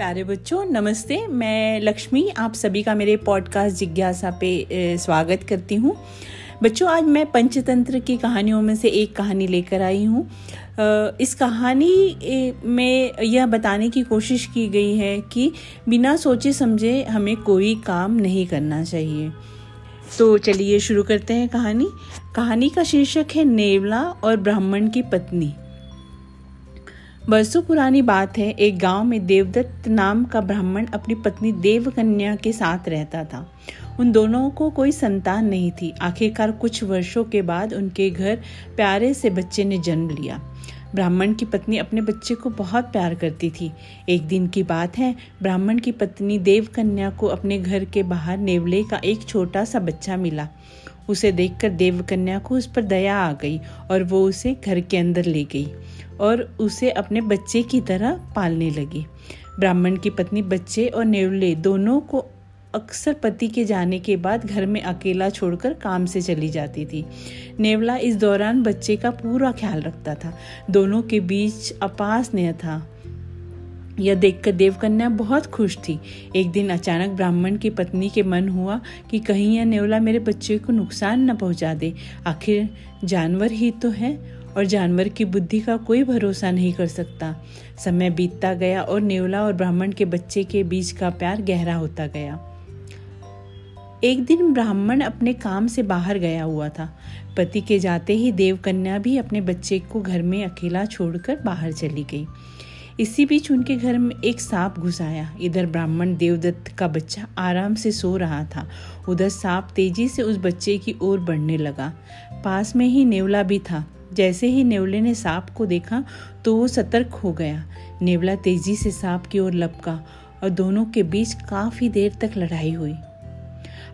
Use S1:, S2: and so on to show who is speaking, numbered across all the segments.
S1: प्यारे बच्चों, नमस्ते। मैं लक्ष्मी, आप सभी का मेरे पॉडकास्ट जिज्ञासा पे स्वागत करती हूँ। बच्चों, आज मैं पंचतंत्र की कहानियों में से एक कहानी लेकर आई हूँ। इस कहानी में यह बताने की कोशिश की गई है कि बिना सोचे समझे हमें कोई काम नहीं करना चाहिए। तो चलिए शुरू करते हैं कहानी। कहानी का शीर्षक है नेवला और ब्राह्मण की पत्नी। बरसों पुरानी बात है, एक गाँव में देवदत्त नाम का ब्राह्मण अपनी पत्नी देवकन्या के साथ रहता था। उन दोनों को कोई संतान नहीं थी। आखिरकार कुछ वर्षों के बाद उनके घर प्यारे से बच्चे ने जन्म लिया। ब्राह्मण की पत्नी अपने बच्चे को बहुत प्यार करती थी। एक दिन की बात है, ब्राह्मण की पत्नी देवकन्या को अपने घर के बाहर नेवले का एक छोटा सा बच्चा मिला। उसे देखकर देवकन्या को उस पर दया आ गई और वो उसे घर के अंदर ले गई और उसे अपने बच्चे की तरह पालने लगी। ब्राह्मण की पत्नी बच्चे और नेवले दोनों को अक्सर पति के जाने के बाद घर में अकेला छोड़कर काम से चली जाती थी। नेवला इस दौरान बच्चे का पूरा ख्याल रखता था। दोनों के बीच अपार स्नेह था। यह देखकर देवकन्या बहुत खुश थी। एक दिन अचानक ब्राह्मण की पत्नी के मन हुआ कि कहीं यह नेवला मेरे बच्चे को नुकसान न पहुँचा दे। आखिर जानवर ही तो है और जानवर की बुद्धि का कोई भरोसा नहीं कर सकता। समय बीतता गया और नेवला और ब्राह्मण के बच्चे के बीच का प्यार गहरा होता गया। एक दिन ब्राह्मण अपने काम से बाहर गया हुआ था। पति के जाते ही देवकन्या भी अपने बच्चे को घर में अकेला छोड़कर बाहर चली गई। इसी बीच उनके घर में एक सांप घुस आया। इधर ब्राह्मण देवदत्त का बच्चा आराम से सो रहा था। उधर सांप तेज़ी से उस बच्चे की ओर बढ़ने लगा। पास में ही नेवला भी था। जैसे ही नेवले ने सांप को देखा तो वो सतर्क हो गया। नेवला तेज़ी से सांप की ओर लपका और दोनों के बीच काफ़ी देर तक लड़ाई हुई।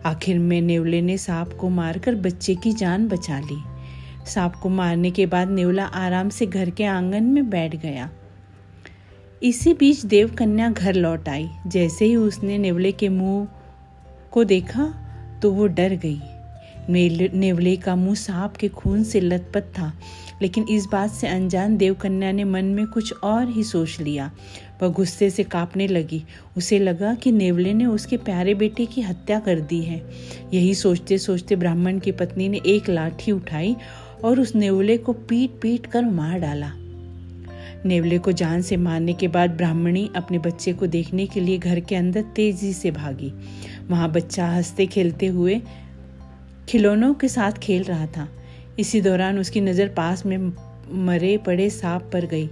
S1: आखिर में नेवले ने सांप को मारकर बच्चे की जान बचा ली। सांप को मारने के बाद नेवला आराम से घर के आँगन में बैठ गया। इसी बीच देवकन्या घर लौट आई। जैसे ही उसने नेवले के मुँह को देखा तो वो डर गई। नेवले का मुँह सांप के खून से लथपथ था, लेकिन इस बात से अनजान देवकन्या ने मन में कुछ और ही सोच लिया। वह गुस्से से कांपने लगी। उसे लगा कि नेवले ने उसके प्यारे बेटे की हत्या कर दी है। यही सोचते सोचते ब्राह्मण की पत्नी ने एक लाठी उठाई और उस नेवले को पीट पीट कर मार डाला। नेवले को जान से मारने के बाद ब्राह्मणी अपने बच्चे को देखने के लिए घर के अंदर तेज़ी से भागी। वहाँ बच्चा हँसते खेलते हुए खिलौनों के साथ खेल रहा था। इसी दौरान उसकी नज़र पास में मरे पड़े सांप पर गई।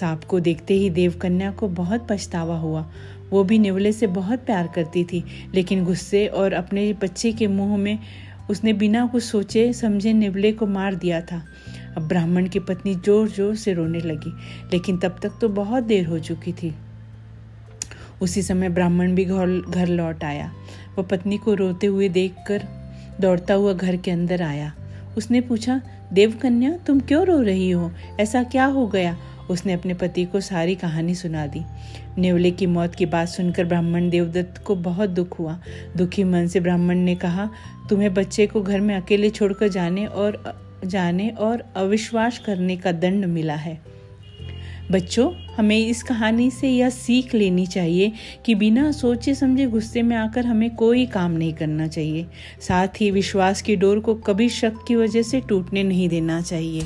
S1: सांप को देखते ही देवकन्या को बहुत पछतावा हुआ। वो भी नेवले से बहुत प्यार करती थी, लेकिन गुस्से और अपने बच्चे के मुँह में उसने बिना कुछ सोचे समझे नेवले को मार दिया था। अब ब्राह्मण की पत्नी ज़ोर ज़ोर से रोने लगी, लेकिन तब तक तो बहुत देर हो चुकी थी। उसी समय ब्राह्मण भी घर घर लौट आया। वह पत्नी को रोते हुए देखकर दौड़ता हुआ घर के अंदर आया। उसने पूछा, देवकन्या, तुम क्यों रो रही हो? ऐसा क्या हो गया? उसने अपने पति को सारी कहानी सुना दी। नेवले की मौत की बात सुनकर ब्राह्मण देवदत्त को बहुत दुख हुआ। दुखी मन से ब्राह्मण ने कहा, तुम्हें बच्चे को घर में अकेले छोड़कर जाने और जाने और अविश्वास करने का दंड मिला है। बच्चों, हमें इस कहानी से यह सीख लेनी चाहिए कि बिना सोचे समझे गुस्से में आकर हमें कोई काम नहीं करना चाहिए। साथ ही विश्वास की डोर को कभी शक की वजह से टूटने नहीं देना चाहिए।